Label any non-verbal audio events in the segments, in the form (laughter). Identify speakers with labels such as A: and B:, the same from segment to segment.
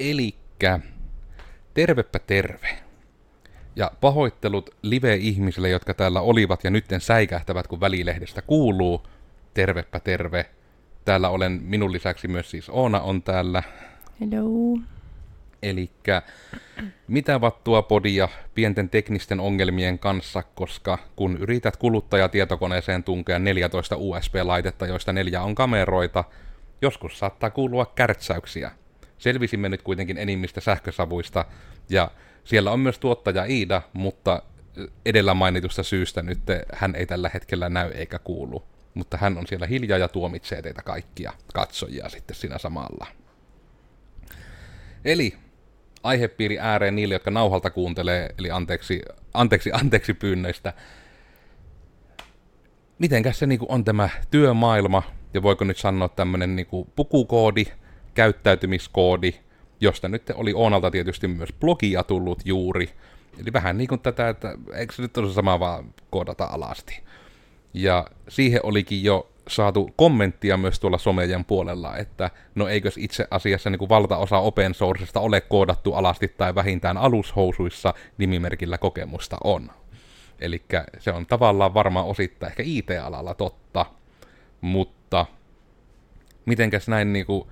A: Elikkä, tervepä terve. Ja pahoittelut live-ihmisille, jotka täällä olivat ja nytten säikähtävät, kun välilehdestä kuuluu. Tervepä terve. Täällä olen minun lisäksi myös siis Oona on täällä.
B: Hello.
A: Eli mitä vattua podia pienten teknisten ongelmien kanssa, koska kun yrität kuluttajatietokoneeseen tunkea 14 USB-laitetta, joista neljä on kameroita, joskus saattaa kuulua kärtsäyksiä. Selvisimme nyt kuitenkin enimmistä sähkösavuista, ja siellä on myös tuottaja Iida, mutta edellä mainitusta syystä nyt hän ei tällä hetkellä näy eikä kuulu. Mutta hän on siellä hiljaa ja tuomitsee teitä kaikkia katsojia sitten siinä samalla. Eli aihepiiri ääreen niille, jotka nauhalta kuuntelee, eli anteeksi, anteeksi, anteeksi pyynnöistä. Mitenkäs se niinku on tämä työmaailma, ja voiko nyt sanoa tämmöinen niinku pukukoodi, käyttäytymiskoodi, josta nyt oli Oonalta tietysti myös blogia tullut juuri. Eli vähän niin kuin tätä, että eikö se nyt ole sama vaan koodata alasti. Ja siihen olikin jo saatu kommenttia myös tuolla somejen puolella, että no eikös itse asiassa niin kuin valtaosa open sourcesta ole koodattu alasti tai vähintään alushousuissa nimimerkillä kokemusta on. Eli se on tavallaan varmaan osittain ehkä IT-alalla totta, mutta mitenkäs näin niin kuin,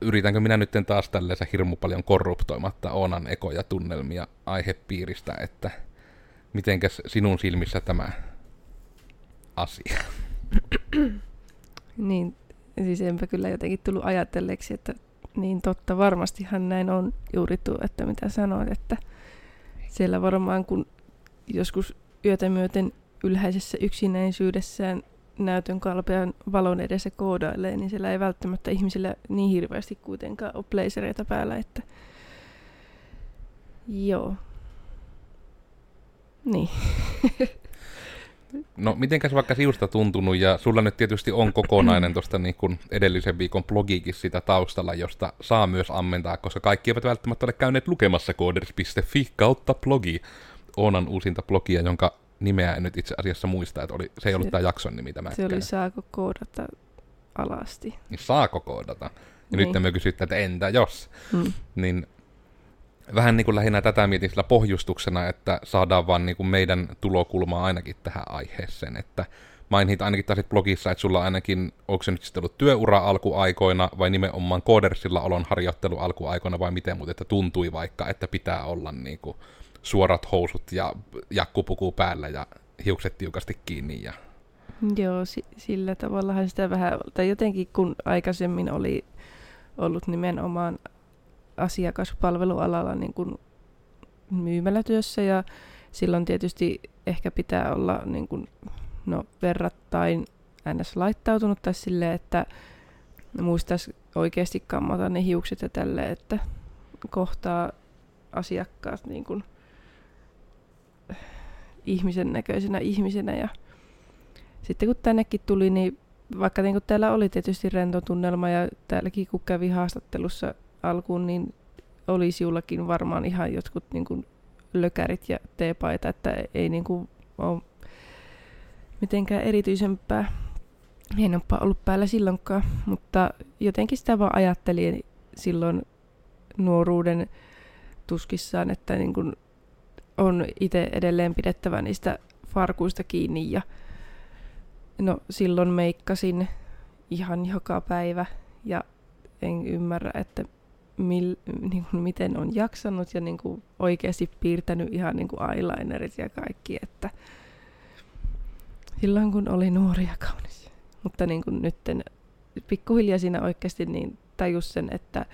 A: yritänkö minä nyt taas tälleensä hirmu paljon korruptoimatta Oonan ekoja tunnelmia aihepiiristä, että mitenkäs sinun silmissä tämä asia? (clears throat)
B: niin, siis enpä kyllä jotenkin tullut ajatelleeksi, että niin totta, varmastihan näin on juuri tuo, että mitä sanoit, että siellä varmaan kun joskus yötä myöten ylhäisessä yksinäisyydessään näytön kalpean valon edessä koodailee, niin siellä ei välttämättä ihmisillä niin hirveästi kuitenkaan ole blazereita päällä, että joo. Niin. (laughs)
A: No mitenkäs vaikka siusta tuntunut, ja sulla nyt tietysti on kokonainen tuosta niin edellisen viikon blogiikin sitä taustalla, josta saa myös ammentaa, koska kaikki eivät välttämättä ole käyneet lukemassa kooders.fi kautta blogi, Oonan uusinta blogia, jonka nimeä en nyt itse asiassa muista, että oli, se ei ollut se, tämä jakson nimi tämä.
B: Se oli saako koodata alasti.
A: Niin saako koodata? Ja niin. nyt me kysytään, että entä jos? Hmm. Niin vähän niin kuin lähinnä tätä mietin sillä pohjustuksena, että saadaan vaan niin kuin meidän tulokulmaa ainakin tähän aiheeseen, että mainit ainakin taas blogissa, että sulla ainakin, onko se nyt sitten ollut työura alkuaikoina vai nimenomaan koodersilla olon harjoittelu alkuaikoina vai miten, mutta että tuntui vaikka, että pitää olla niin kuin suorat housut ja jakkupuku päällä ja hiukset tiukasti kiinni. Ja...
B: Joo, si- sillä tavallahan sitä vähän, tai jotenkin kun aikaisemmin oli ollut nimenomaan asiakaspalvelualalla niin kuin myymälätyössä ja silloin tietysti ehkä pitää olla niin kuin, no, verrattain ns. laittautunut tai silleen, että muistaisi oikeasti kammata ne hiukset ja tälle, että kohtaa asiakkaat niin kuin ihmisen näköisenä ihmisenä. Ja sitten kun tännekin tuli, niin vaikka niin täällä oli tietysti rento tunnelma ja täälläkin kun kävi haastattelussa alkuun, niin olisi jullakin varmaan ihan jotkut niin kuin lökärit ja teepaita, että ei niin kuin ole mitenkään erityisempää. Hienompaa ollut päällä silloinkaan, mutta jotenkin sitä vaan ajattelin silloin nuoruuden tuskissaan, että niin kuin on itse edelleen pidettävä niistä farkuista kiinni ja no silloin meikkasin ihan joka päivä ja en ymmärrä, että mil, niin kuin, miten on jaksanut ja niin kuin, oikeasti piirtänyt ihan niin kuin eyelinerit ja kaikki, että silloin kun oli nuori ja kaunis. Mutta niin kuin nytten pikkuhiljaa siinä oikeasti niin tajus sen, että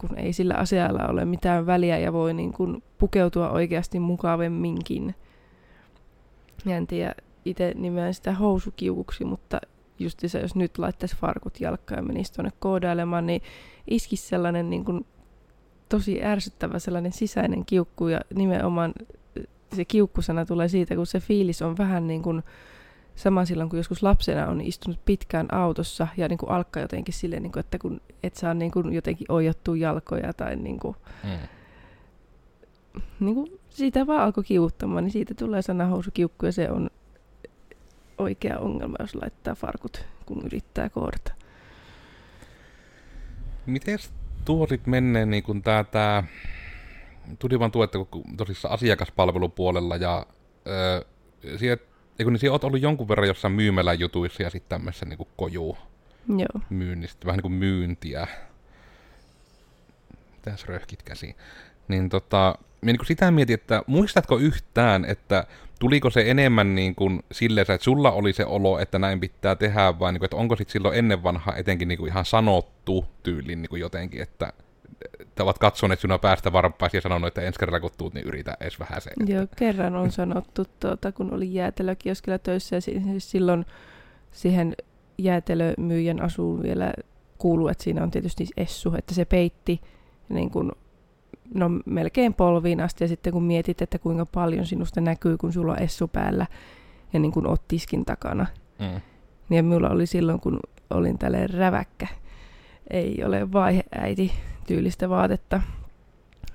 B: kun ei sillä asialla ole mitään väliä ja voi niin kuin pukeutua oikeasti mukavemminkin. Ja en tiedä, itse nimeän sitä housukiukuksi, mutta just se, jos nyt laittaisi farkut jalkkaan ja menisi tuonne koodailemaan, niin iskisi sellainen niin kuin, tosi ärsyttävä sellainen sisäinen kiukku ja nimenomaan se kiukkusana tulee siitä, kun se fiilis on vähän niin kuin sama silloin, kun joskus lapsena on istunut pitkään autossa ja niin kuin alkaa jotenkin silleen, niin kuin, että kun et saa niin kuin jotenkin ojottua jalkoja tai niin kuin, mm. niin kuin siitä vaan alkoi kiuttamaan, niin siitä tulee sana housukiukku ja se on oikea ongelma, jos laittaa farkut, kun yrittää koodata.
A: Miten tuo sitten menee niin kuin tää, tää, tuli vaan tuo, että kun tosissaan asiakaspalvelupuolella ja öö, siellä, eikö, niin oot ollut jonkun verran jossain myymäläjutuissa ja sitten tämmöisessä niin koju
B: Joo.
A: myynnistä, vähän niin kuin myyntiä. Mitäs röhkit käsiin? Niin tota, minä niin sitä mietin, että muistatko yhtään, että tuliko se enemmän niin kuin silleen, että sulla oli se olo, että näin pitää tehdä, vai niin kuin, että onko sitten silloin ennen vanha etenkin niin kuin ihan sanottu tyylin niin kuin jotenkin, että ovat katsoneet sinua päästä varpaisi ja sanonut, että ensi kerralla kun tuut, niin yritä edes vähän se.
B: Joo, kerran on sanottu, tuota, kun oli jäätelökioskilla töissä ja siis silloin siihen jäätelömyyjän asuun vielä kuuluu, että siinä on tietysti essu, että se peitti niin kuin, no, melkein polviin asti ja sitten kun mietit, että kuinka paljon sinusta näkyy, kun sulla on essu päällä ja niin kuin oot tiskin takana. Mm. Niin minulla oli silloin, kun olin tälleen räväkkä, ei ole vaiheäiti tyylistä vaatetta,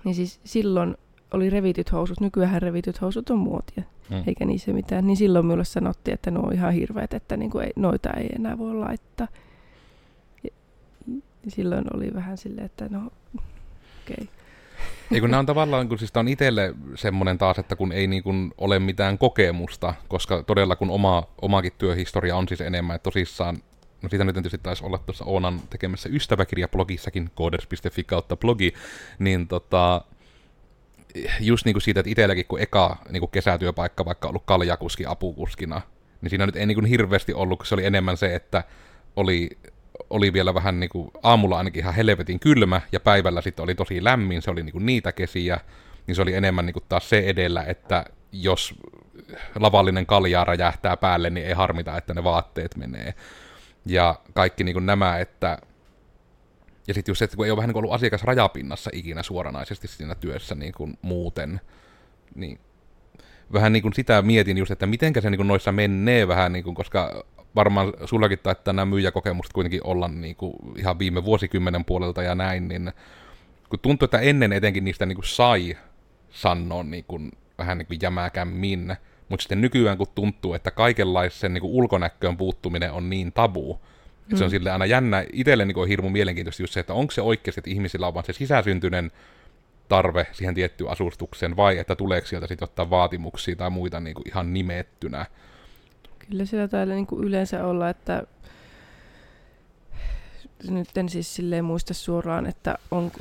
B: niin siis silloin oli revityt housut. Nykyään revityt housut on muotia, mm. eikä niissä mitään. Niin silloin minulle sanottiin, että ne on ihan hirveät, että niinku ei, noita ei enää voi laittaa. Ja silloin oli vähän silleen, että no okei. Okay.
A: Ei kun nämä on tavallaan, kun siis on itselle semmoinen taas, että kun ei niin kuin ole mitään kokemusta, koska todella kun oma, omakin työhistoria on siis enemmän, että tosissaan, no siitä nyt tietysti taisi olla tuossa Oonan tekemässä ystäväkirjablogissakin, coders.fi kautta blogi, niin tota, just niin kuin siitä, että itselläkin kun eka kuin kesätyöpaikka vaikka ollut kaljakuski apukuskina, niin siinä nyt ei niin kuin hirveästi ollut, kun se oli enemmän se, että oli, oli vielä vähän niin kuin, aamulla ainakin ihan helvetin kylmä, ja päivällä sitten oli tosi lämmin, se oli niin kuin niitä kesiä, niin se oli enemmän niin kuin taas se edellä, että jos lavallinen kaljaa räjähtää päälle, niin ei harmita, että ne vaatteet menee. Ja kaikki niin kuin nämä, että ja sitten just se, että kun ei ole vähän niin ollut asiakas rajapinnassa ikinä suoranaisesti siinä työssä niin kuin muuten, niin vähän niin kuin sitä mietin just, että mitenkä se niin kuin noissa menee vähän, niin kuin, koska varmaan sullakin taitaa nämä myyjäkokemukset kuitenkin olla niin kuin ihan viime vuosikymmenen puolelta ja näin, niin kun tuntuu, että ennen etenkin niistä niin kuin sai sanoa niin kuin, vähän niin kuin jämäkämmin, mutta sitten nykyään kun tuntuu, että kaikenlaisen niin kuin ulkonäköön puuttuminen on niin tabu, Mm. Se on mm. sille aina jännä, itselle niin hirmu mielenkiintoista just se, että onko se oikeasti, että ihmisillä on vaan se sisäsyntyinen tarve siihen tiettyyn asustukseen, vai että tuleeko sieltä sitten ottaa vaatimuksia tai muita niin kuin ihan nimettynä.
B: Kyllä sillä täällä niin kuin yleensä olla, että nyt en siis silleen muista suoraan, että on,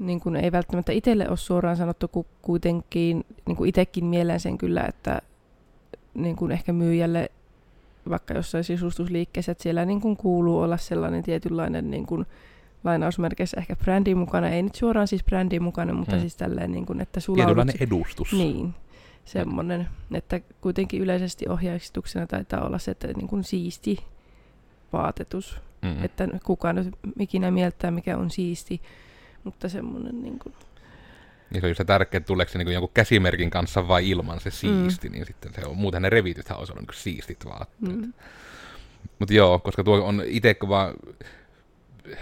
B: niin kuin ei välttämättä itselle ole suoraan sanottu, kun kuitenkin niin kuin itsekin mielen sen kyllä, että niin kuin ehkä myyjälle vaikka jossain sisustusliikkeessä, että siellä niin kuin kuuluu olla sellainen tietynlainen niin kuin, lainausmerkeissä ehkä brändi mukana, ei nyt suoraan siis brändi mukana, mutta hmm. siis tälleen, niin kuin, että sulla
A: Tietynlainen on... edustus.
B: Niin, semmoinen, että kuitenkin yleisesti ohjeistuksena taitaa olla se, että niin kuin siisti vaatetus, hmm. että kukaan nyt ikinä mieltää, mikä on siisti, mutta semmoinen niin kuin,
A: niin se on just se tärkeä, että tuleeko se niin jonkun käsimerkin kanssa vai ilman se siisti, mm. niin sitten se on, muuten ne revitythän olisi ollut niin siistit vaatteet. Mm. Mutta joo, koska tuo on itse vaan,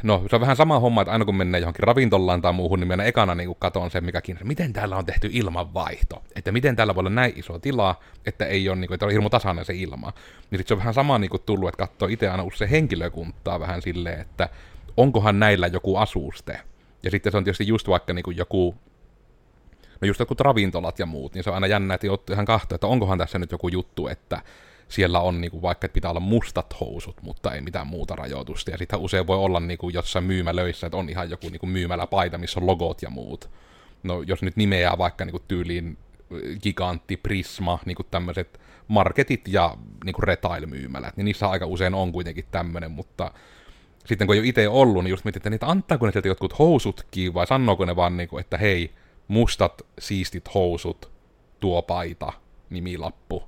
A: no se on vähän sama homma, että aina kun mennään johonkin ravintolaan tai muuhun, niin minä ekana niin katon sen, mikä kiinnostaa, miten täällä on tehty ilmanvaihto, että miten täällä voi olla näin iso tila, että ei ole, niin kuin, että on hirmu tasainen se ilma. Niin sitten se on vähän sama niin kuin tullut, että katsoo itse aina usein henkilökuntaa vähän silleen, että onkohan näillä joku asuste. Ja sitten se on tietysti just vaikka niin kuin joku no just jotkut ravintolat ja muut, niin se on aina jännä, että joutuu ihan kahtoa, että onkohan tässä nyt joku juttu, että siellä on niin kuin, vaikka, että pitää olla mustat housut, mutta ei mitään muuta rajoitusta. Ja sitten usein voi olla niin kuin, jossain myymälöissä, että on ihan joku niin kuin myymäläpaita, missä on logot ja muut. No jos nyt nimeää vaikka niin kuin, tyyliin gigantti, prisma, niin kuin tämmöiset marketit ja niin kuin retail-myymälät, niin niissä aika usein on kuitenkin tämmöinen, mutta sitten kun ei ole itse ollut, niin just mietin, että niitä antaako ne sieltä jotkut housutkin, vai sanooko ne vaan, niin kuin, että hei, mustat siistit housut, tuo paita, nimilappu.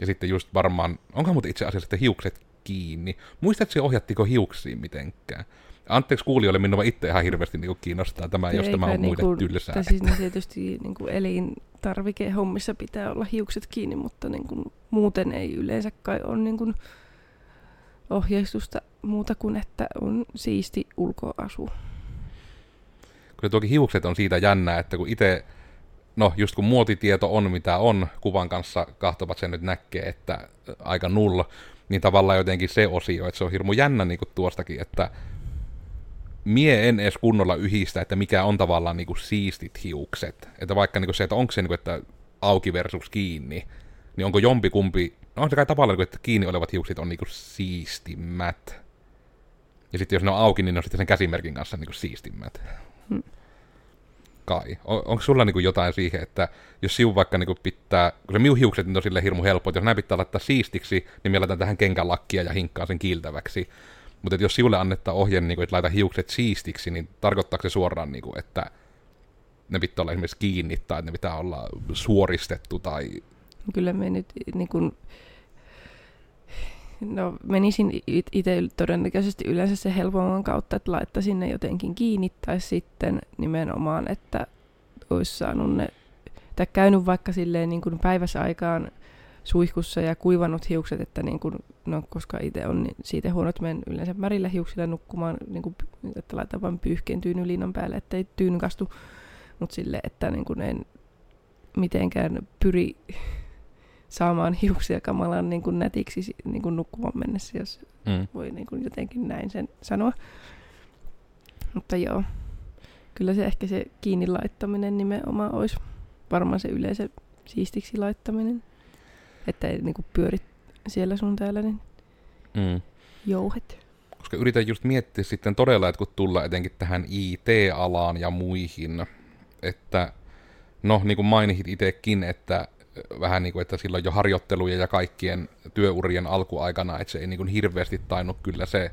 A: Ja sitten just varmaan, onko muuten itse asiassa sitten hiukset kiinni? Muistatko ohjattiko hiuksiin mitenkään? Anteeksi kuulijoille, minua itse ihan hirveästi niin kiinnostaa tämä, jos tämä on niin muille tylsää.
B: Siis niin tietysti niin kuin elintarvikehommissa pitää olla hiukset kiinni, mutta niin kuin, muuten ei yleensä kai ole niin kuin ohjeistusta muuta kuin, että on siisti ulkoasu
A: kyllä tuokin hiukset on siitä jännää, että kun itse, no just kun muotitieto on mitä on, kuvan kanssa kahtovat sen nyt näkee, että aika nulla, niin tavallaan jotenkin se osio, että se on hirmu jännä niin kuin tuostakin, että mie en edes kunnolla yhdistä, että mikä on tavallaan niinku siistit hiukset. Että vaikka niinku se, että onko se niinku, että auki versus kiinni, niin onko jompikumpi, no on se kai tavallaan, niinku, että kiinni olevat hiukset on niinku siistimmät. Ja sitten jos ne on auki, niin ne on sitten sen käsimerkin kanssa niinku siistimmät. Hmm. Kai. On, onko sulla niinku jotain siihen, että jos siu vaikka niinku pitää, kun se minun hiukset niin on sille hirmu helppo, että jos näin pitää laittaa siistiksi, niin me laitan tähän kenkälakkia ja hinkkaa sen kiiltäväksi. Mutta jos siulle annettaa ohje, niin kuin, että laita hiukset siistiksi, niin tarkoittaako se suoraan, niin kuin, että ne pitää olla esimerkiksi kiinni tai ne pitää olla suoristettu tai...
B: Kyllä me nyt niin kuin, no menisin itse todennäköisesti yleensä se helpomman kautta, että laittaisin ne jotenkin kiinni tai sitten nimenomaan, että olisi saanut ne, tai käynyt vaikka silleen niin kuin päiväsaikaan suihkussa ja kuivannut hiukset, että niin kuin, no, koska itse on niin siitä huono, että menen yleensä märillä hiuksilla nukkumaan, niin kuin, että laitan vain pyyhkeen tyynyliinan päälle, ettei tyyny kastu, mutta sille, että niin kuin en mitenkään pyri saamaan hiuksia kamalan niin kuin nätiksi niin kuin nukkumaan mennessä, jos mm. voi niin kuin jotenkin näin sen sanoa. Mutta joo, kyllä se ehkä se kiinni laittaminen nimenomaan olisi varmaan se yleensä siistiksi laittaminen että ei niinku pyörit siellä sun täällä niin mm. jouhet.
A: Koska yritän just miettiä sitten todella, että kun tullaan etenkin tähän IT-alaan ja muihin, että no niin kuin mainitsit itsekin, että vähän niin kuin, että silloin jo harjoitteluja ja kaikkien työurien alkuaikana, että se ei niin kuin hirveästi tainnut kyllä se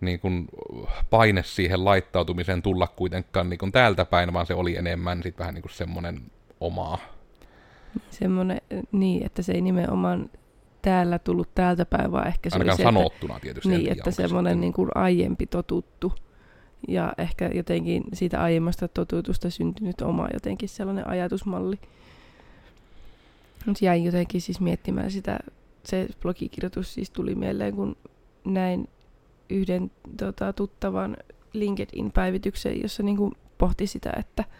A: niin kuin paine siihen laittautumiseen tulla kuitenkaan niin kuin täältä päin, vaan se oli enemmän sitten vähän niin kuin semmoinen omaa
B: Semmoinen, niin, että se ei nimenomaan täällä tullut täältä päin, vaan ehkä se
A: Ainakaan
B: oli
A: se, sanottuna että, tietysti.
B: Niin, että semmoinen niin kuin aiempi totuttu ja ehkä jotenkin siitä aiemmasta totutusta syntynyt oma jotenkin sellainen ajatusmalli. Mutta jäin jotenkin siis miettimään sitä, se blogikirjoitus siis tuli mieleen, kun näin yhden tota, tuttavan LinkedIn-päivityksen, jossa niin kuin pohti sitä, että –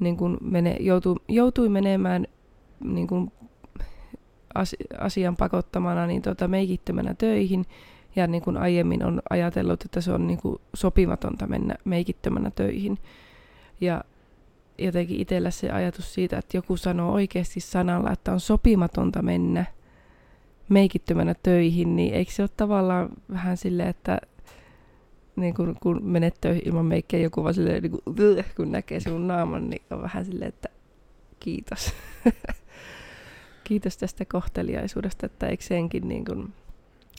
B: niin kuin mene, joutui, joutui menemään niin kuin asian pakottamana niin tota, meikittömänä töihin. Ja niin kuin aiemmin on ajatellut, että se on niin kuin sopimatonta mennä meikittömänä töihin. Ja jotenkin itsellä se ajatus siitä, että joku sanoo oikeasti sanalla, että on sopimatonta mennä meikittömänä töihin, niin eikö se ole tavallaan vähän silleen, että niin kun, kun menet töihin ilman meikkiä, joku vaan silleen, niin kun, kun näkee sinun naaman, niin on vähän silleen, että kiitos. (laughs) kiitos tästä kohteliaisuudesta, että eikö senkin niin kun,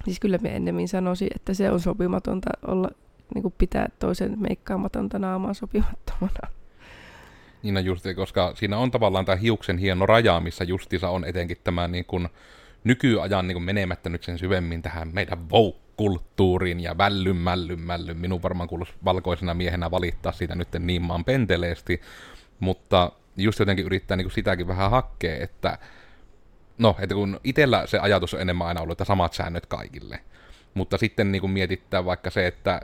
B: siis kyllä me ennemmin sanoisin, että se on sopimatonta olla, niin pitää toisen meikkaamatonta naamaa sopimattomana.
A: Niin justi, koska siinä on tavallaan tämä hiuksen hieno raja, missä justiinsa on etenkin tämä niin kuin nykyajan niin kuin menemättä nyt sen syvemmin tähän meidän vouk kulttuuriin ja vällyn, mällyn, mällyn. Minun varmaan kuuluisi valkoisena miehenä valittaa siitä nyt niin maan penteleesti, mutta just jotenkin yrittää niin kuin sitäkin vähän hakkea, että no, että kun itsellä se ajatus on enemmän aina ollut, että samat säännöt kaikille, mutta sitten niin kuin mietittää vaikka se, että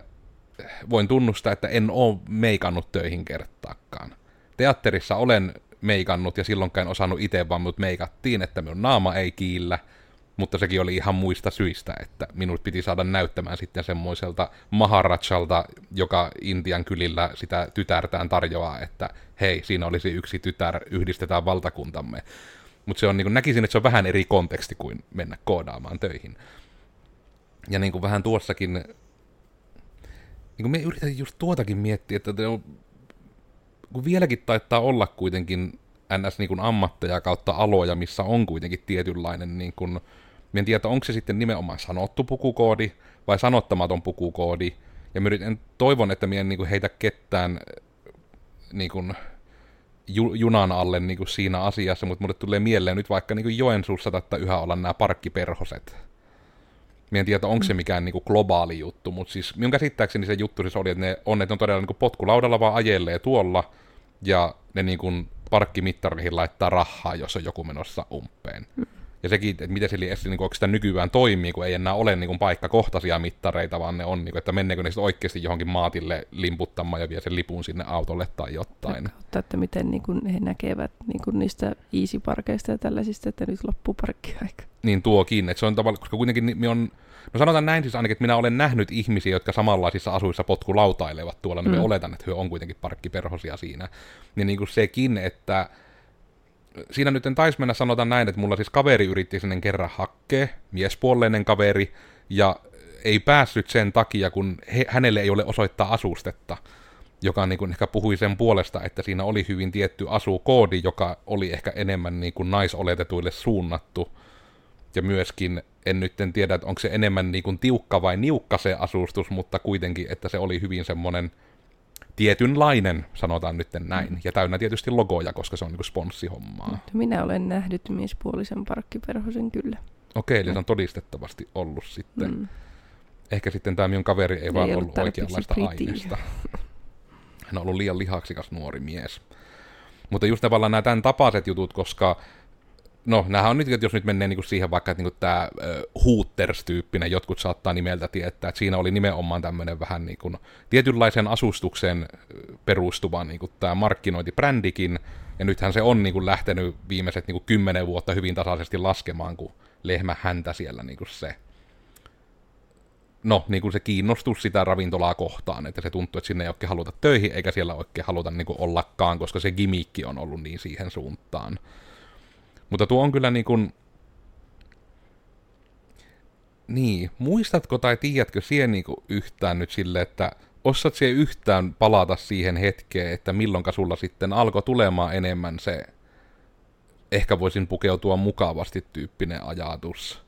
A: voin tunnustaa, että en ole meikannut töihin kertaakaan. Teatterissa olen meikannut ja silloinkaan osannut itse, vaan mut meikattiin, että minun naama ei kiillä – mutta sekin oli ihan muista syistä, että minut piti saada näyttämään sitten semmoiselta Maharachalta, joka Intian kylillä sitä tytärtään tarjoaa, että hei, siinä olisi yksi tytär, yhdistetään valtakuntamme. Mutta se on, niin kuin, näkisin, että se on vähän eri konteksti kuin mennä koodaamaan töihin. Ja niin kuin vähän tuossakin, niin kuin me yritän just tuotakin miettiä, että on, kun vieläkin taittaa olla kuitenkin ns. Niin kuin ammatteja kautta aloja, missä on kuitenkin tietynlainen niin kuin, en tiedä, onko se sitten nimenomaan sanottu pukukoodi vai sanottamaton pukukoodi. Ja yritän, toivon, että minä en niin heitä ketään niin kuin, ju, junan alle niin kuin siinä asiassa, mutta mulle tulee mieleen nyt vaikka niin kuin Joensuussa että yhä olla nämä parkkiperhoset. Mä en tiedä, onko se mm. mikään niin kuin globaali juttu, mutta siis minun käsittääkseni se juttu siis oli, että ne on, että ne on todella niin kuin potkulaudalla vaan ajelee tuolla, ja ne niin kuin parkkimittareihin laittaa rahaa, jos on joku menossa umpeen. Mm. Ja sekin, että miten se edes niin sitä nykyään toimii, kun ei enää ole niin kuin paikkakohtaisia mittareita, vaan ne on, niin kuin, että menneekö ne sitten oikeasti johonkin maatille limputtamaan ja vie sen lipun sinne autolle tai jotain.
B: Kautta, että miten niin kuin he näkevät niin kuin niistä easy-parkeista ja tällaisista, että nyt loppuu parkkiaika.
A: Niin tuokin, että se on tavallaan, koska kuitenkin mi on, no sanotaan näin siis ainakin, että minä olen nähnyt ihmisiä, jotka samanlaisissa asuissa potkulautailevat tuolla, niin mm. me oletan, että he on kuitenkin parkkiperhosia siinä. Niin, niin kuin sekin, että siinä nyt en taisi mennä sanotaan näin, että mulla siis kaveri yritti sinne kerran hakkea, miespuolinen kaveri, ja ei päässyt sen takia, kun he, hänelle ei ole osoittaa asustetta, joka niin kuin ehkä puhui sen puolesta, että siinä oli hyvin tietty asukoodi, joka oli ehkä enemmän niin kuin naisoletetuille suunnattu. Ja myöskin, en nyt en tiedä, että onko se enemmän niin kuin tiukka vai niukka se asustus, mutta kuitenkin, että se oli hyvin semmoinen tietynlainen, sanotaan nyt näin. Mm. Ja täynnä tietysti logoja, koska se on niin sponssihommaa.
B: Minä olen nähnyt miespuolisen parkkiperhosen kyllä.
A: Okei, eli se on todistettavasti ollut sitten. Mm. Ehkä sitten tämä minun kaveri ei, ei vaan ollut oikeanlaista aineesta. Hän on ollut liian lihaksikas nuori mies. Mutta just tavallaan nämä tämän tapaiset jutut, koska no, nämähän on nyt, että jos nyt menee niin kuin siihen vaikka, että niin tämä uh, Hooters-tyyppinen, jotkut saattaa nimeltä tietää, että siinä oli nimenomaan tämmöinen vähän niin kuin tietynlaisen asustuksen perustuva niin kuin tämä markkinointibrändikin, ja nythän se on niin kuin lähtenyt viimeiset niin kuin kymmenen vuotta hyvin tasaisesti laskemaan, kun lehmä häntä siellä niin kuin se no, niin kuin se kiinnostus sitä ravintolaa kohtaan, että se tuntuu, että sinne ei oikein haluta töihin, eikä siellä oikein haluta niin kuin ollakaan, koska se gimikki on ollut niin siihen suuntaan. Mutta tuo on kyllä niin kuin... Niin, muistatko tai tiedätkö siihen niin yhtään nyt sille, että osaat siihen yhtään palata siihen hetkeen, että milloin sulla sitten alkoi tulemaan enemmän se ehkä voisin pukeutua mukavasti tyyppinen ajatus?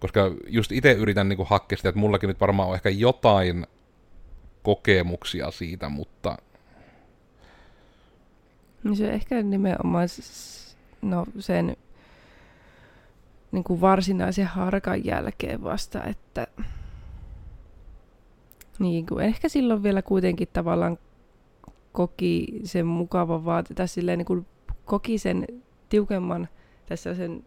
A: Koska just itse yritän niin hakea sitä, että mullakin nyt varmaan on ehkä jotain kokemuksia siitä, mutta...
B: Niin se ehkä nimenomaan no, sen niin kuin varsinaisen harkan jälkeen vasta, että niin kuin ehkä silloin vielä kuitenkin tavallaan koki sen mukavan vaate, silleen niin kuin koki sen tiukemman, tässä sen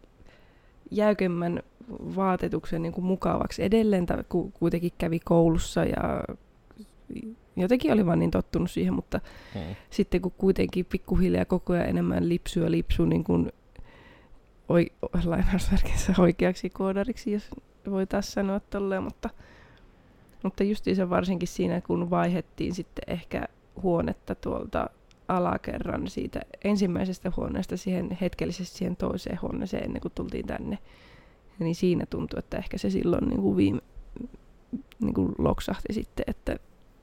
B: jäykemmän vaatetuksen niin kuin mukavaksi. Edelleen, tai kuitenkin kävi koulussa ja jotenkin oli vaan niin tottunut siihen, mutta hmm. sitten kun kuitenkin pikkuhiljaa koko ajan enemmän lipsyä lipsu niin kuin oi, lainausmerkissä oikeaksi koodariksi, jos voi taas sanoa tolleen, mutta, mutta justiinsa varsinkin siinä, kun vaihettiin sitten ehkä huonetta tuolta alakerran siitä ensimmäisestä huoneesta siihen hetkellisesti siihen toiseen huoneeseen ennen kuin tultiin tänne. Niin siinä tuntui, että ehkä se silloin niin kuin viime, niin kuin loksahti sitten, että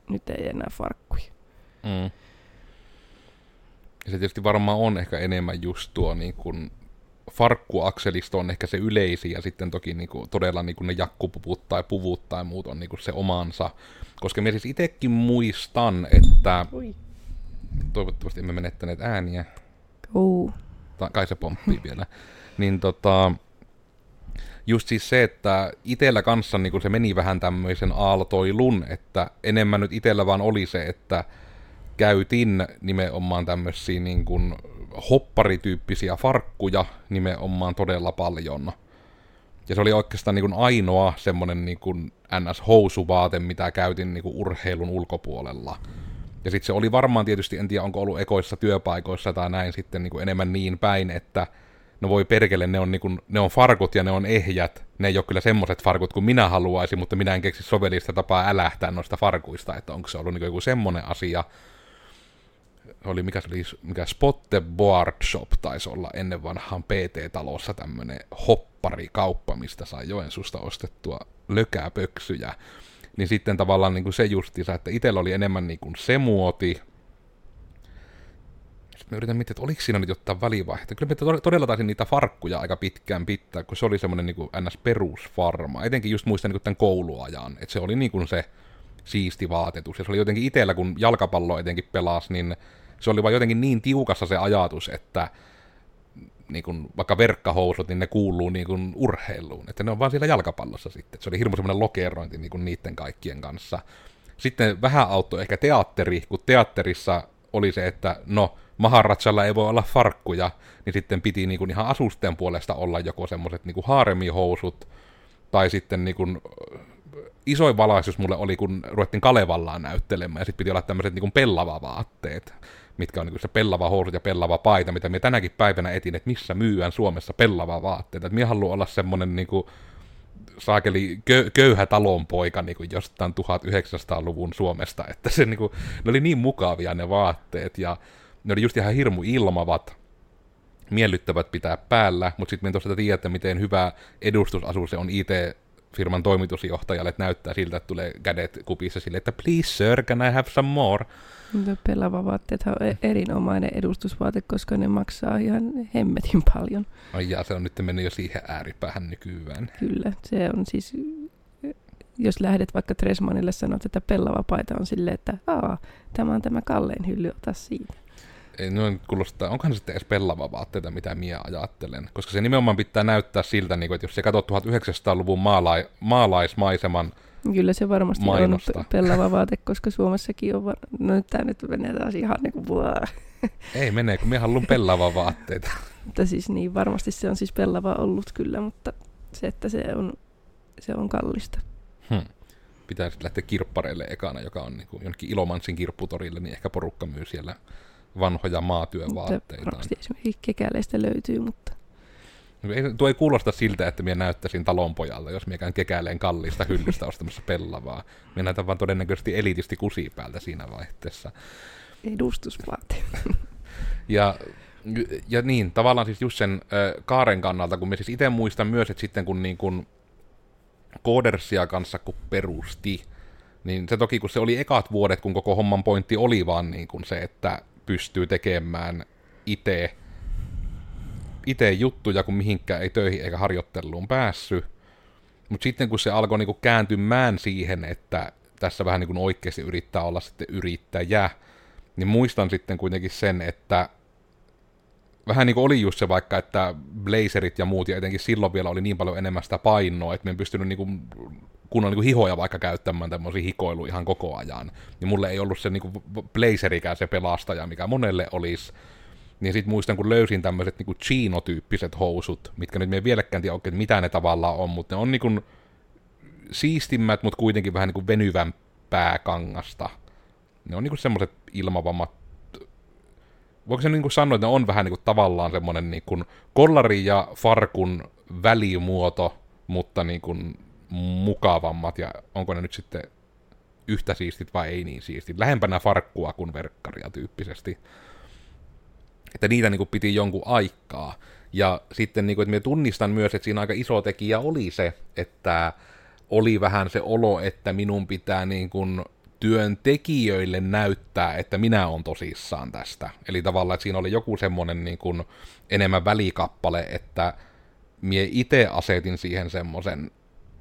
B: nyt ei enää farkkuja. Mm.
A: Ja se tietysti varmaan on ehkä enemmän just tuo niin kuin farkkuakselisto on ehkä se yleisin ja sitten toki niin kuin, todella niin kuin ne jakkupuvut tai puvut tai muut on niin kuin se omansa. Koska minä siis itsekin muistan, että Ui. toivottavasti emme menettäneet ääniä.
B: Uh.
A: Tai kai se pomppii vielä. Niin tota, just siis se, että itellä kanssa niin se meni vähän tämmöisen aaltoilun, että enemmän nyt itellä vaan oli se, että käytin nimenomaan tämmöisiä niin kuin hopparityyppisiä farkkuja nimenomaan todella paljon. Ja se oli oikeastaan niin kuin ainoa semmoinen niin kuin NS-housuvaate, mitä käytin niin kuin urheilun ulkopuolella. Ja sitten se oli varmaan tietysti, en tiedä onko ollut ekoissa työpaikoissa tai näin sitten niin kuin enemmän niin päin, että no voi perkele, ne on, niin kuin, ne on farkut ja ne on ehjät. Ne ei ole kyllä semmoiset farkut kuin minä haluaisin, mutta minä en keksi sovellista tapaa älähtää noista farkuista, että onko se ollut niin joku semmoinen asia. Oli mikä se oli, mikä Spotte Board Shop taisi olla ennen vanhaan PT-talossa tämmöinen hopparikauppa, mistä sai Joensuusta ostettua lökäpöksyjä. Niin sitten tavallaan niin kuin se justiinsa, että itsellä oli enemmän niin kuin se muoti, mä yritän miettiä, että oliko siinä nyt jotain välivaihetta. Kyllä me todella taisin niitä farkkuja aika pitkään pitää, kun se oli semmoinen niin NS-perusfarma. Etenkin just muistan niin tämän kouluajan, että se oli niin kuin se siisti vaatetus. Ja se oli jotenkin itsellä, kun jalkapallo etenkin pelasi, niin se oli vaan jotenkin niin tiukassa se ajatus, että niin kuin, vaikka verkkahousut, niin ne kuuluu niin kuin urheiluun. Että ne on vaan siellä jalkapallossa sitten. Se oli hirveän semmoinen lokerointi niin kuin niiden kaikkien kanssa. Sitten vähän auttoi ehkä teatteri, kun teatterissa oli se, että no, Maharatsalla ei voi olla farkkuja, niin sitten piti niin kuin ihan asusten puolesta olla joko semmoiset niin haaremihousut, tai sitten niin kuin, isoin valaisuus mulle oli, kun ruvettiin Kalevallaan näyttelemään, ja sitten piti olla tämmöiset niin pellava vaatteet. mitkä on niin se pellava housut ja pellava paita, mitä me tänäkin päivänä etin, että missä myyään Suomessa pellava vaatteita. Että minä haluan olla semmoinen niin kuin, saakeli kö, köyhä talonpoika niin kuin jostain 1900-luvun Suomesta, (laughs) että se, niin kuin, ne oli niin mukavia ne vaatteet, ja ne oli just ihan hirmu ilmavat, miellyttävät pitää päällä, mutta sitten me tuosta tiedä, miten hyvä edustusasu se on IT-firman toimitusjohtajalle, että näyttää siltä, että tulee kädet kupissa sille, että please sir, can I have some more?
B: Pelava vaatteethan on e- erinomainen edustusvaate, koska ne maksaa ihan hemmetin paljon.
A: Ai jaa, se on nyt mennyt jo siihen ääripäähän nykyään.
B: Kyllä, se on siis, jos lähdet vaikka Tresmanille sanot, että pellava paita on silleen, että Aa, tämä on tämä kallein hylly, ota siitä.
A: Ei, no kuulostaa, onkohan se sitten edes pellava vaatteita, mitä minä ajattelen. Koska se nimenomaan pitää näyttää siltä, niin kuin, että jos se katsot 1900-luvun maalai, maalaismaiseman
B: Kyllä se varmasti mainosta. on pellava vaate, koska Suomessakin on... Var... No nyt tämä nyt menee taas ihan niin kuin...
A: Ei mene, kun minä haluan pellava vaatteita.
B: mutta siis niin, varmasti se on siis pellava ollut kyllä, mutta se, että se on, se on kallista.
A: Hmm. Pitäisi lähteä kirppareille ekana, joka on niin kuin jonnekin Ilomansin kirpputorille, niin ehkä porukka myy siellä vanhoja maatyövaatteita.
B: Varmasti esimerkiksi kekäleistä löytyy, mutta...
A: Ei, tuo ei kuulosta siltä, että minä näyttäisin talonpojalta, jos minä käyn kekäleen kallista hyllystä ostamassa pellavaa. Minä näytän vaan todennäköisesti elitisti kusipäältä siinä vaihteessa.
B: Edustusvaate.
A: ja, ja niin, tavallaan siis just sen äh, kaaren kannalta, kun me siis itse muistan myös, että sitten kun niin kun Koodersia kanssa kun perusti, niin se toki kun se oli ekat vuodet, kun koko homman pointti oli vaan niin kun se, että pystyy tekemään itse itse juttuja, kun mihinkään ei töihin eikä harjoitteluun päässyt. Mutta sitten kun se alkoi niinku kääntymään siihen, että tässä vähän niinku oikeasti yrittää olla sitten yrittäjä, niin muistan sitten kuitenkin sen, että vähän niin kuin oli just se vaikka, että blazerit ja muut, ja etenkin silloin vielä oli niin paljon enemmän sitä painoa, että me en pystynyt niin kuin, kunnon niin kuin hihoja vaikka käyttämään tämmöisiä hikoilu ihan koko ajan. Niin mulle ei ollut se niin kuin blazerikään se pelastaja, mikä monelle olisi. Niin sitten muistan, kun löysin tämmöiset niin chino-tyyppiset housut, mitkä nyt me vieläkään tiedä oikein, mitä ne tavallaan on, mutta ne on niin kuin siistimmät, mutta kuitenkin vähän niin kuin venyvämpää kangasta. Ne on niin kuin semmoiset ilmavammat voiko se niin kuin sanoa, että ne on vähän niin kuin tavallaan semmoinen niin kuin kollari ja farkun välimuoto, mutta niin kuin mukavammat, ja onko ne nyt sitten yhtä siistit vai ei niin siistit. Lähempänä farkkua kuin verkkaria tyyppisesti. Että niitä niin kuin piti jonkun aikaa. Ja sitten, niin kuin, että me tunnistan myös, että siinä aika iso tekijä oli se, että oli vähän se olo, että minun pitää niin kuin työntekijöille näyttää, että minä olen tosissaan tästä. Eli tavallaan, että siinä oli joku semmoinen niin kuin enemmän välikappale, että mie itse asetin siihen semmoisen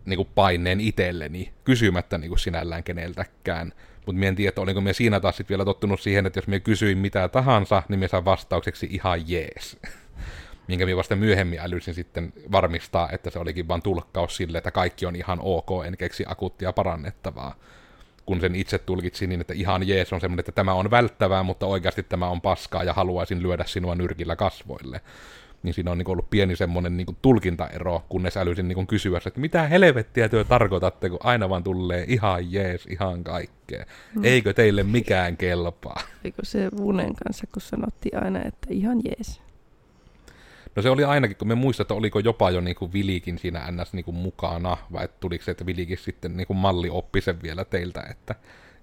A: niin kuin paineen itselleni, kysymättä niin kuin sinällään keneltäkään. Mutta mie en tiedä, olinko me siinä taas sit vielä tottunut siihen, että jos me kysyin mitä tahansa, niin me saan vastaukseksi ihan jees. (laughs) Minkä minä vasta myöhemmin älysin sitten varmistaa, että se olikin vain tulkkaus sille, että kaikki on ihan ok, en keksi akuuttia parannettavaa kun sen itse tulkitsin niin, että ihan jees on semmoinen, että tämä on välttävää, mutta oikeasti tämä on paskaa ja haluaisin lyödä sinua nyrkillä kasvoille. Niin siinä on niin ollut pieni semmoinen niin tulkintaero, kunnes älysin niin kysyä, että mitä helvettiä työ tarkoitatte, kun aina vaan tulee ihan jees, ihan kaikkea. Mm. Eikö teille mikään kelpaa?
B: Eikö se Vunen kanssa, kun sanottiin aina, että ihan jees?
A: No se oli ainakin, kun me muistan, että oliko jopa jo niin kuin Vilikin siinä NS niin kuin mukana, vai että tuliko se, että Vilikin sitten niin kuin malli oppi sen vielä teiltä, että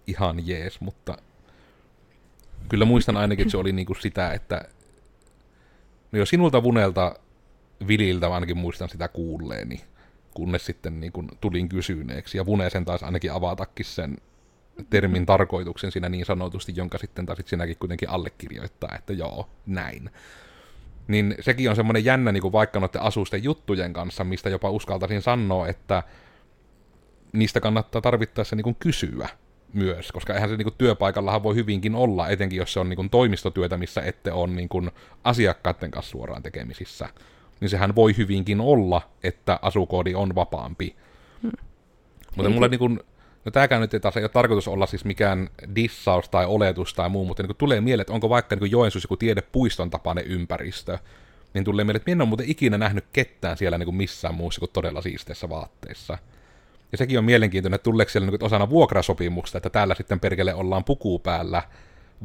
A: ihan jees, mutta kyllä muistan ainakin, että se oli niin kuin sitä, että no jo sinulta Vunelta Vililtä ainakin muistan sitä kuulleeni, kunnes sitten niin kuin tulin kysyneeksi, ja Vune sen taas ainakin avatakin sen termin tarkoituksen siinä niin sanotusti, jonka sitten taas sinäkin kuitenkin allekirjoittaa, että joo, näin. Niin sekin on semmoinen jännä niin kuin vaikka noiden asusten juttujen kanssa, mistä jopa uskaltaisin sanoa, että niistä kannattaa tarvittaessa niin kuin kysyä myös, koska eihän se niin kuin työpaikallahan voi hyvinkin olla, etenkin jos se on niin kuin toimistotyötä, missä ette ole niin kuin asiakkaiden kanssa suoraan tekemisissä. Niin sehän voi hyvinkin olla, että asukoodi on vapaampi. Hmm. Mutta mulle niin kuin, No tämäkään nyt ei taas ei ole tarkoitus olla siis mikään dissaus tai oletus tai muu, mutta niin tulee mieleen, että onko vaikka niin Joensuus joku tiedepuiston tapainen ympäristö, niin tulee mieleen, että minä en ole muuten ikinä nähnyt ketään siellä niin kuin missään muussa kuin todella siisteissä vaatteissa. Ja sekin on mielenkiintoinen, että tuleeko siellä niin osana vuokrasopimusta, että täällä sitten perkele ollaan puku päällä,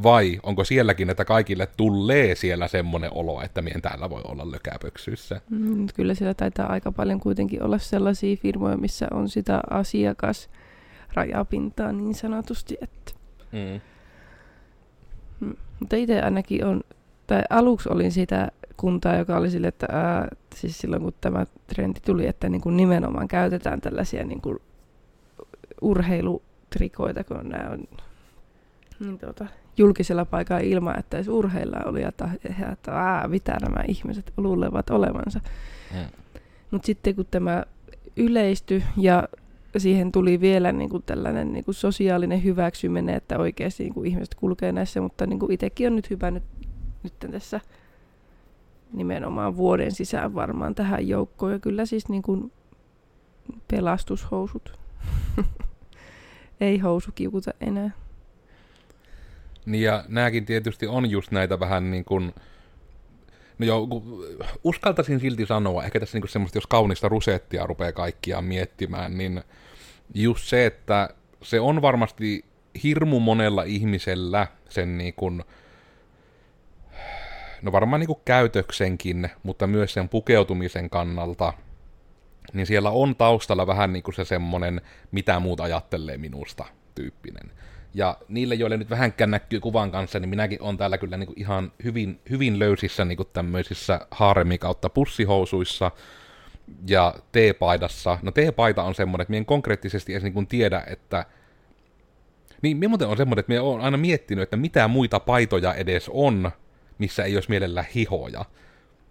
A: vai onko sielläkin, että kaikille tulee siellä semmoinen olo, että mien täällä voi olla lökäpöksyssä?
B: Mm, kyllä siellä taitaa aika paljon kuitenkin olla sellaisia firmoja, missä on sitä asiakas rajapintaa niin sanotusti. Että... Mm. Mm. Mutta itse ainakin on, tai aluksi olin sitä kuntaa, joka oli sille, että ää, siis silloin kun tämä trendi tuli, että niin kuin nimenomaan käytetään tällaisia niin kuin urheilutrikoita, kun nämä on niin tuota, julkisella paikalla ilman, että edes urheilla oli, että, että ää, mitä nämä ihmiset luulevat olevansa. Mm. Mutta sitten kun tämä yleistyi ja siihen tuli vielä niin kuin tällainen niin kuin sosiaalinen hyväksyminen, että oikeasti niin kuin ihmiset kulkee näissä, mutta niin kuin itsekin on nyt hyvä nyt, nyt tässä nimenomaan vuoden sisään varmaan tähän joukkoon. Ja kyllä siis niin kuin pelastushousut. (laughs) Ei housu kiukuta enää.
A: Niin ja nämäkin tietysti on just näitä vähän niin kuin, no joo, uskaltaisin silti sanoa, ehkä tässä niin semmoista, jos kaunista rusettia rupeaa kaikkiaan miettimään, niin just se, että se on varmasti hirmu monella ihmisellä sen niin kuin, no varmaan niin kuin käytöksenkin, mutta myös sen pukeutumisen kannalta, niin siellä on taustalla vähän niin kuin se semmoinen, mitä muut ajattelee minusta tyyppinen. Ja niille, joille nyt vähänkään näkyy kuvan kanssa, niin minäkin on täällä kyllä niin kuin ihan hyvin, hyvin löysissä niin kuin tämmöisissä haaremi kautta pussihousuissa ja T-paidassa. No T-paita on semmoinen, että minä en konkreettisesti edes niin kuin tiedä, että niin, minä muuten on semmoinen, että minä olen aina miettinyt, että mitä muita paitoja edes on, missä ei olisi mielellä hihoja.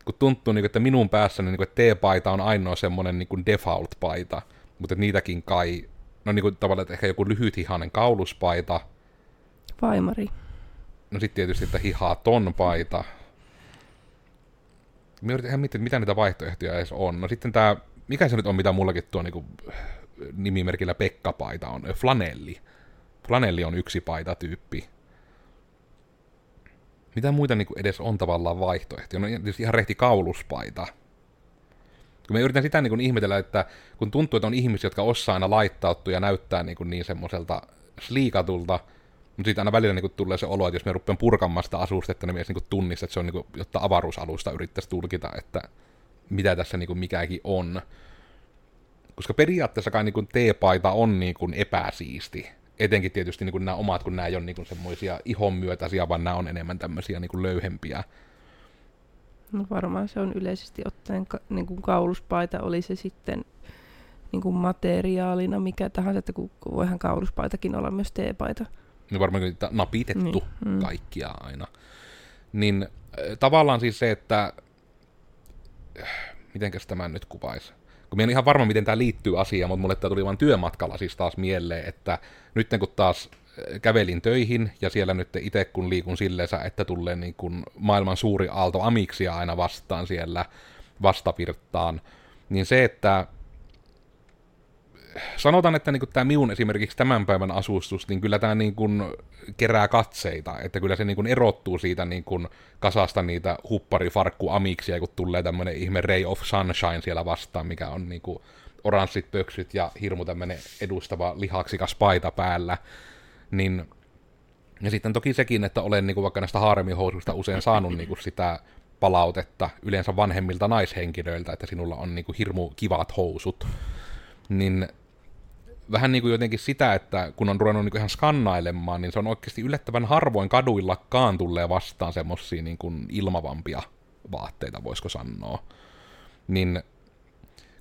A: Kun tuntuu, niin kuin, että minun päässäni niin kuin, T-paita on ainoa semmoinen niin default-paita, mutta niitäkin kai no niin kuin tavallaan, että ehkä joku lyhythihainen kauluspaita.
B: Vaimari.
A: No sitten tietysti, että hihaton paita. Mä yritän ihan miettiä, mitä niitä vaihtoehtoja edes on. No sitten tämä, mikä se nyt on, mitä mullakin tuo niin kuin, nimimerkillä Pekka-paita on? Flanelli. Flanelli on yksi paitatyyppi. Mitä muita niin kuin edes on tavallaan vaihtoehtoja? No tietysti ihan rehti kauluspaita kun mä yritän sitä niin kuin ihmetellä, että kun tuntuu, että on ihmisiä, jotka osaa aina laittautua ja näyttää niin, kuin niin semmoiselta sliikatulta, mutta sitten aina välillä niin kuin tulee se olo, että jos me rupean purkamaan sitä asustetta, niin myös niin tunnista, että se on niin kuin, jotta avaruusalusta yrittäisi tulkita, että mitä tässä niin kuin mikäkin on. Koska periaatteessa kai niin kuin T-paita on niin kuin epäsiisti. Etenkin tietysti niin kuin nämä omat, kun nämä ei ole niin semmoisia ihon myötäisiä, vaan nämä on enemmän tämmöisiä niin kuin löyhempiä
B: No varmaan se on yleisesti ottaen ka- niin kuin kauluspaita, oli se sitten niin kuin materiaalina mikä tahansa, että kun, kun voihan kauluspaitakin olla myös teepaita.
A: No varmaan napitettu niin, mm. kaikkia aina. Niin äh, tavallaan siis se, että äh, mitenkäs tämä nyt kuvaisi? Kun en ihan varma, miten tämä liittyy asiaan, mutta mulle tämä tuli vain työmatkalla siis taas mieleen, että nyt kun taas kävelin töihin, ja siellä nyt itse kun liikun silleensä, että tulee niin kuin maailman suuri aalto amiksia aina vastaan siellä vastavirtaan, niin se, että sanotaan, että niin tämä minun esimerkiksi tämän päivän asustus, niin kyllä tämä niin kerää katseita, että kyllä se niin erottuu siitä niin kasasta niitä hupparifarkku amiksia, kun tulee tämmöinen ihme Ray of Sunshine siellä vastaan, mikä on niin oranssit pöksyt ja hirmu tämmöinen edustava lihaksikas paita päällä, niin ja sitten toki sekin, että olen niin kuin vaikka näistä haaremihousuista usein saanut niin kuin sitä palautetta yleensä vanhemmilta naishenkilöiltä, että sinulla on niin kuin hirmu kivat housut. Niin vähän niin kuin jotenkin sitä, että kun on ruvennut niin kuin ihan skannailemaan, niin se on oikeasti yllättävän harvoin kaduillakaan tulee vastaan semmosia niin kuin ilmavampia vaatteita, voisiko sanoa. Niin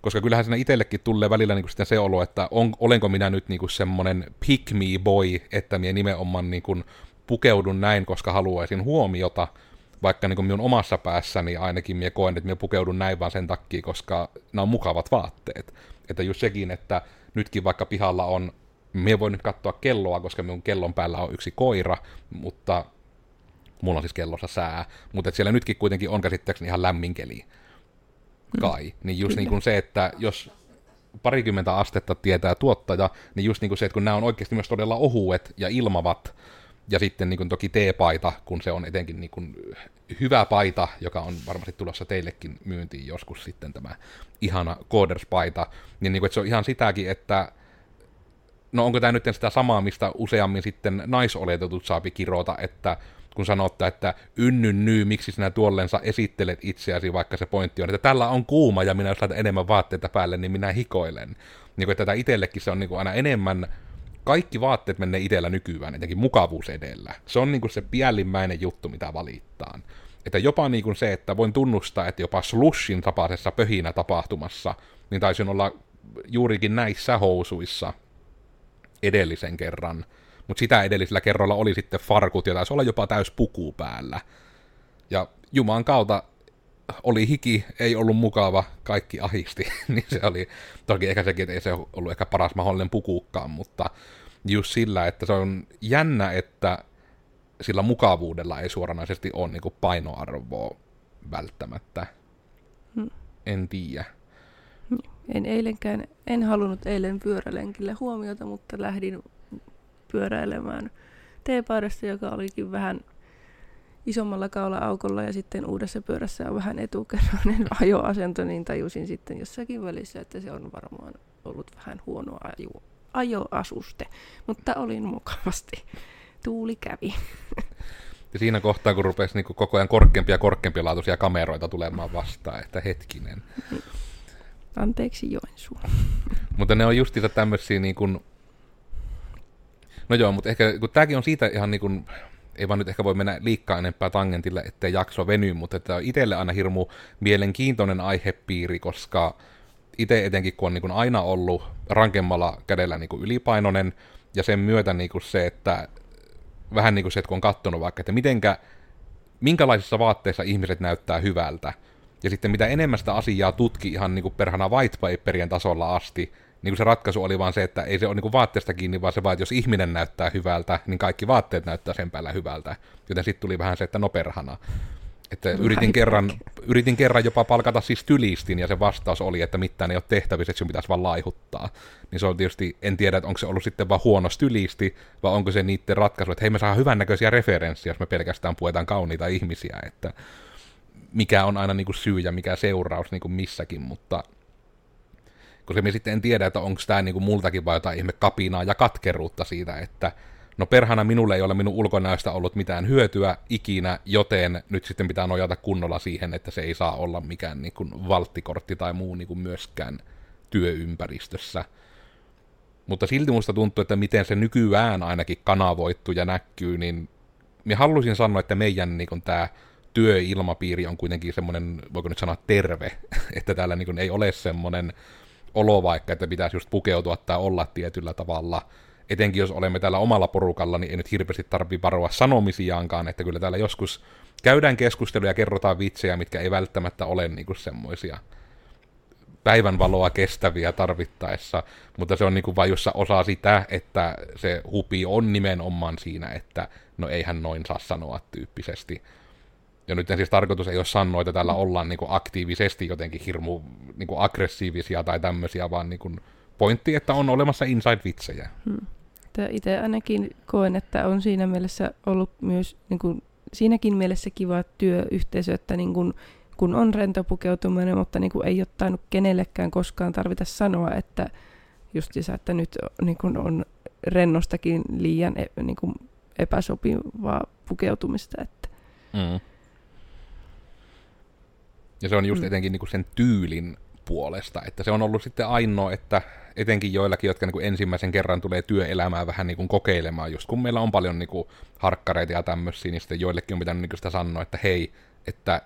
A: koska kyllähän siinä itsellekin tulee välillä niin sitten se olo, että on, olenko minä nyt niin semmoinen pick me boy, että minä nimenomaan niin kuin pukeudun näin, koska haluaisin huomiota, vaikka niin kuin minun omassa päässäni ainakin minä koen, että minä pukeudun näin vaan sen takia, koska nämä on mukavat vaatteet. Että just sekin, että nytkin vaikka pihalla on, minä voin nyt katsoa kelloa, koska minun kellon päällä on yksi koira, mutta mulla on siis kellossa sää, mutta siellä nytkin kuitenkin on käsittääkseni ihan lämmin keli kai. Mm. Niin just niin kuin se, että jos parikymmentä astetta tietää tuottaja, niin just niin kuin se, että kun nämä on oikeasti myös todella ohuet ja ilmavat, ja sitten niin kuin toki T-paita, kun se on etenkin niin kuin hyvä paita, joka on varmasti tulossa teillekin myyntiin joskus sitten tämä ihana Coders-paita, niin, niin kuin, että se on ihan sitäkin, että no onko tämä nyt sitä samaa, mistä useammin sitten naisoletetut saapi kirota, että kun sanotte, että ynnyn nyy, miksi sinä tuollensa esittelet itseäsi, vaikka se pointti on, että tällä on kuuma ja minä jos laitan enemmän vaatteita päälle, niin minä hikoilen. Niin kuin, että tätä itsellekin se on niin kuin aina enemmän, kaikki vaatteet menee itsellä nykyään, etenkin mukavuus edellä. Se on niin kuin se piällimmäinen juttu, mitä valittaan. Että jopa niin kuin se, että voin tunnustaa, että jopa slushin tapaisessa pöhinä tapahtumassa, niin taisin olla juurikin näissä housuissa edellisen kerran. Mutta sitä edellisellä kerralla oli sitten farkut ja taisi olla jopa täys puku päällä. Ja Juman kautta oli hiki, ei ollut mukava, kaikki ahisti. (laughs) niin se oli, toki ehkä sekin, että ei se ollut ehkä paras mahdollinen pukuukkaan, mutta just sillä, että se on jännä, että sillä mukavuudella ei suoranaisesti ole niin kuin painoarvoa välttämättä. Hmm. En tiedä.
B: En eilenkään, en halunnut eilen pyörälenkille huomiota, mutta lähdin pyöräilemään teepaidassa, joka olikin vähän isommalla kaula-aukolla ja sitten uudessa pyörässä on vähän etukerroinen (laughs) ajoasento, niin tajusin sitten jossakin välissä, että se on varmaan ollut vähän huono ajo, ajoasuste, mutta olin mukavasti. Tuuli kävi.
A: Ja siinä kohtaa, kun rupesi niin koko ajan korkeampia ja korkeampia laatuisia kameroita tulemaan vastaan, että hetkinen.
B: Anteeksi Joensuu. (laughs)
A: mutta ne on justiinsa tämmöisiä niin kuin... No joo, mutta ehkä kun tämäkin on siitä ihan niin kuin, ei vaan nyt ehkä voi mennä liikkaa enempää tangentille, ettei jakso veny, mutta että on itselle aina hirmu mielenkiintoinen aihepiiri, koska itse etenkin kun on niin aina ollut rankemmalla kädellä niin kuin ylipainoinen, ja sen myötä niin kuin se, että vähän niin kuin se, että kun on katsonut vaikka, että mitenkä, minkälaisissa vaatteissa ihmiset näyttää hyvältä, ja sitten mitä enemmän sitä asiaa tutki ihan niin kuin perhana white paperien tasolla asti, niin kuin se ratkaisu oli vaan se, että ei se ole niin kuin vaatteesta kiinni, vaan se vaan, että jos ihminen näyttää hyvältä, niin kaikki vaatteet näyttää sen päällä hyvältä. Joten sitten tuli vähän se, että no perhana. Että yritin kerran, yritin kerran jopa palkata siis tylistin, ja se vastaus oli, että mitään ei ole tehtävissä, että sinun pitäisi vaan laihuttaa. Niin se on tietysti, en tiedä, että onko se ollut sitten vaan huono stylisti, vai onko se niiden ratkaisu, että hei me saa hyvännäköisiä referenssiä, jos me pelkästään puetaan kauniita ihmisiä, että mikä on aina niin kuin syy ja mikä seuraus niin kuin missäkin, mutta koska me sitten en tiedä, että onko tämä niin kuin multakin vai jotain ihme kapinaa ja katkeruutta siitä, että no perhana minulle ei ole minun ulkonäöstä ollut mitään hyötyä ikinä, joten nyt sitten pitää nojata kunnolla siihen, että se ei saa olla mikään niin kuin valttikortti tai muu niin kuin myöskään työympäristössä. Mutta silti musta tuntuu, että miten se nykyään ainakin kanavoittu ja näkyy, niin minä haluaisin sanoa, että meidän niin tämä työilmapiiri on kuitenkin semmoinen, voiko nyt sanoa terve, (laughs) että täällä niin ei ole semmoinen olo vaikka, että pitäisi just pukeutua tai olla tietyllä tavalla. Etenkin jos olemme täällä omalla porukalla, niin ei nyt hirveästi tarvitse varoa sanomisiaankaan, että kyllä täällä joskus käydään keskusteluja ja kerrotaan vitsejä, mitkä ei välttämättä ole niin semmoisia päivänvaloa kestäviä tarvittaessa, mutta se on niin kuin vain jossa osa sitä, että se hupi on nimenomaan siinä, että no eihän noin saa sanoa tyyppisesti. Ja nyt siis tarkoitus ei ole sanoa, että täällä ollaan niin kuin aktiivisesti jotenkin hirmu niin kuin aggressiivisia tai tämmöisiä, vaan niin kuin pointti, että on olemassa inside-vitsejä. Hmm.
B: Itse ainakin koen, että on siinä mielessä ollut myös niin kuin, siinäkin mielessä kiva työyhteisö, että niin kuin, kun on rento pukeutuminen, mutta niin kuin ei ole tainnut kenellekään koskaan tarvita sanoa, että justiinsa, että nyt niin kuin on rennostakin liian e, niin kuin epäsopivaa pukeutumista. Että. Mm.
A: Ja se on just mm. etenkin niin kuin sen tyylin puolesta, että se on ollut sitten ainoa, että etenkin joillakin, jotka niin kuin ensimmäisen kerran tulee työelämää vähän niin kuin kokeilemaan, just kun meillä on paljon niin kuin harkkareita ja tämmöisiä, niin sitten joillekin on pitänyt niin kuin sitä sanoa, että hei, että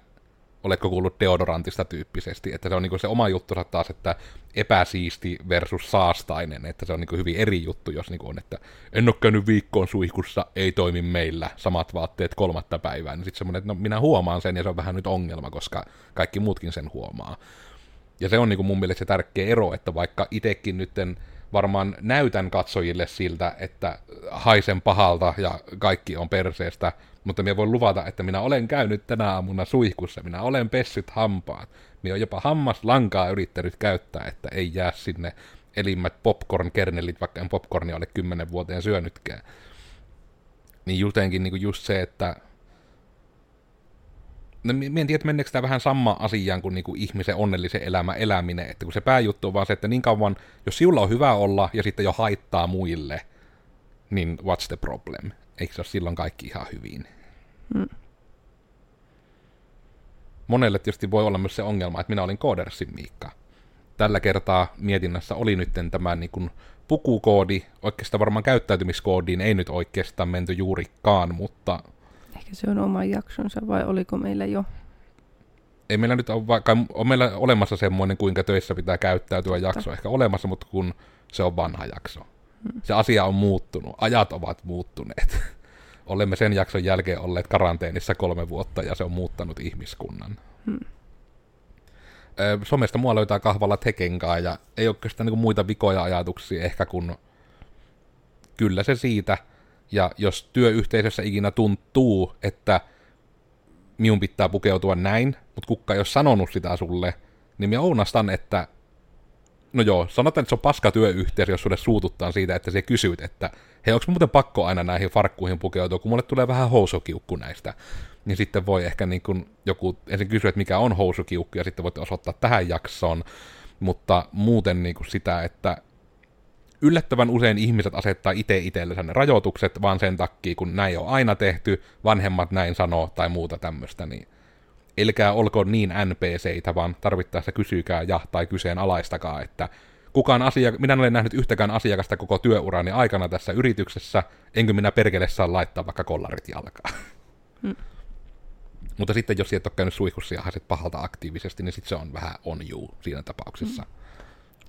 A: oletko kuullut deodorantista tyyppisesti, että se on niinku se oma juttu taas, että epäsiisti versus saastainen, että se on niinku hyvin eri juttu, jos niinku on, että en ole käynyt viikkoon suihkussa, ei toimi meillä, samat vaatteet kolmatta päivää, niin sitten semmoinen, että no minä huomaan sen ja se on vähän nyt ongelma, koska kaikki muutkin sen huomaa. Ja se on niinku mun mielestä se tärkeä ero, että vaikka itekin nytten varmaan näytän katsojille siltä, että haisen pahalta ja kaikki on perseestä, mutta minä voin luvata, että minä olen käynyt tänä aamuna suihkussa, minä olen pessyt hampaat. Minä olen jopa hammaslankaa yrittänyt käyttää, että ei jää sinne elimmät popcorn-kernelit, vaikka en popcornia ole kymmenen vuoteen syönytkään. Niin jotenkin niin just se, että No, mä en tiedä, meneekö tämä vähän sama asiaan kuin niinku ihmisen onnellisen elämä eläminen, että kun se pääjuttu on vaan se, että niin kauan, jos sinulla on hyvä olla ja sitten jo haittaa muille, niin what's the problem? Eikö se ole silloin kaikki ihan hyvin?
B: Mm.
A: Monelle tietysti voi olla myös se ongelma, että minä olin koodersin Miikka. Tällä kertaa mietinnässä oli nyt tämä niin kuin pukukoodi, oikeastaan varmaan käyttäytymiskoodiin ei nyt oikeastaan menty juurikaan, mutta
B: Ehkä se on oma jaksonsa vai oliko meillä jo?
A: ei meillä nyt ole, vaikka on meillä olemassa semmoinen, kuinka töissä pitää käyttäytyä
B: Totta.
A: jakso ehkä olemassa, mutta kun se on vanha jakso. Se asia on muuttunut, ajat ovat muuttuneet. (laughs) Olemme sen jakson jälkeen olleet karanteenissa kolme vuotta ja se on muuttanut ihmiskunnan.
B: Hmm.
A: Ö, Somesta mua löytää kahvalla tekenkaa ja ei oikeastaan niinku muita vikoja ajatuksia ehkä kun kyllä se siitä. Ja jos työyhteisössä ikinä tuntuu, että minun pitää pukeutua näin, mutta kukka ei ole sanonut sitä sulle, niin minä ounastan, että no joo, sanotaan, että se on paska työyhteisö, jos sulle suututtaa siitä, että se kysyt, että hei, onko muuten pakko aina näihin farkkuihin pukeutua, kun mulle tulee vähän housukiukku näistä. Niin sitten voi ehkä niin kuin joku ensin kysyä, että mikä on housukiukku, ja sitten voitte osoittaa tähän jaksoon. Mutta muuten niin kuin sitä, että yllättävän usein ihmiset asettaa itse itsellensä ne rajoitukset, vaan sen takia, kun näin on aina tehty, vanhemmat näin sanoo tai muuta tämmöistä, niin elkää olkoon niin NPCitä, vaan tarvittaessa kysykää ja tai kyseenalaistakaa, että kukaan asia, minä en ole nähnyt yhtäkään asiakasta koko työurani aikana tässä yrityksessä, enkö minä perkele saa laittaa vaikka kollarit jalkaan.
B: Mm.
A: Mutta sitten jos et ole käynyt suihkussa ja haset pahalta aktiivisesti, niin sitten se on vähän on you siinä tapauksessa. Mm.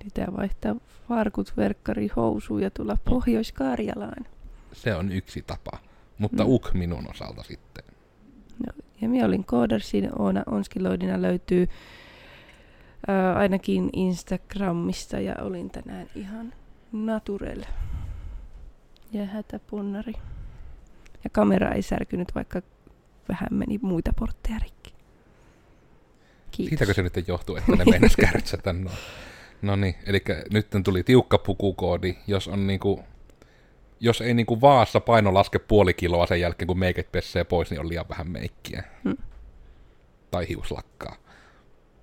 B: Pitää vaihtaa farkut, verkkari, housuun ja tulla Pohjois-Karjalaan.
A: Se on yksi tapa. Mutta
B: Mm.
A: uk minun osalta sitten.
B: Ja minä olin Koodersin, Oona Onskiloidina löytyy ää, ainakin Instagramista ja olin tänään ihan naturel. Ja hätäpunnari. Ja kamera ei särkynyt, vaikka vähän meni muita portteja rikki. Kiitos.
A: Siitäkö se nyt johtuu, että ne meinas (laughs) kärtsätä? No niin, eli nyt tuli tiukka pukukoodi, jos on niinku, jos ei niinku vaassa paino laske puoli kiloa sen jälkeen, kun meiket pessee pois, niin on liian vähän meikkiä.
B: Hmm.
A: Tai hiuslakkaa.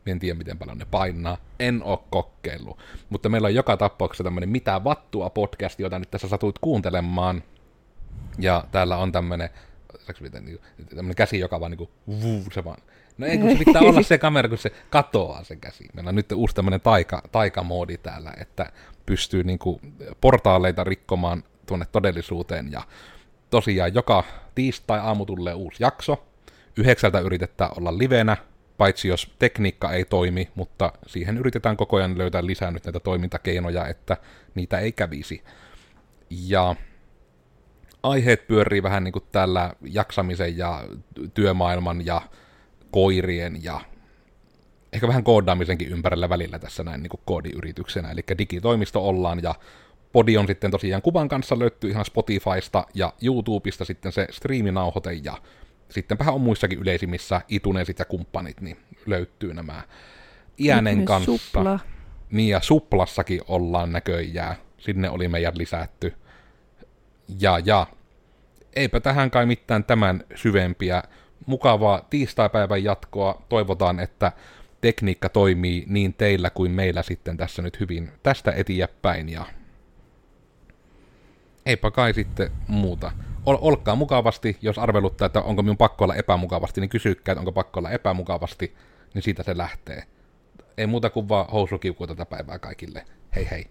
A: En tiedä, miten paljon ne painaa. En oo kokeillut. Mutta meillä on joka tapauksessa tämmönen Mitä vattua podcast, jota nyt tässä satuit kuuntelemaan. Ja täällä on miten, niinku, tämmönen käsi, joka vaan niinku, vuu, se vaan. No ei, kun se pitää olla se kamera, kun se katoaa se käsi. Meillä on nyt uusi tämmönen taika, taikamoodi täällä, että pystyy niinku portaaleita rikkomaan tuonne todellisuuteen. Ja tosiaan joka tiistai aamu tulee uusi jakso. Yhdeksältä yritetään olla livenä, paitsi jos tekniikka ei toimi, mutta siihen yritetään koko ajan löytää lisää nyt näitä toimintakeinoja, että niitä ei kävisi. Ja aiheet pyörii vähän niin kuin tällä jaksamisen ja työmaailman ja koirien ja ehkä vähän koodaamisenkin ympärillä välillä tässä näin niin kuin koodiyrityksenä. Eli digitoimisto ollaan ja podi on sitten tosiaan kuvan kanssa löytyy ihan Spotifysta ja YouTubesta sitten se striiminauhoite ja sittenpähän on muissakin yleisimmissä itunesit ja kumppanit, niin löytyy nämä Iänen kanssa.
B: Supla.
A: Niin ja Suplassakin ollaan näköjään. Sinne oli meidän lisätty. Ja ja. Eipä tähän kai mitään tämän syvempiä. Mukavaa tiistaipäivän jatkoa. Toivotaan, että tekniikka toimii niin teillä kuin meillä sitten tässä nyt hyvin tästä eteenpäin. Ja eipä kai sitten muuta. Ol, olkaa mukavasti, jos arveluttaa, että onko minun pakko olla epämukavasti, niin kysykää, että onko pakko olla epämukavasti, niin siitä se lähtee. Ei muuta kuin vaan housukiukua tätä päivää kaikille. Hei hei.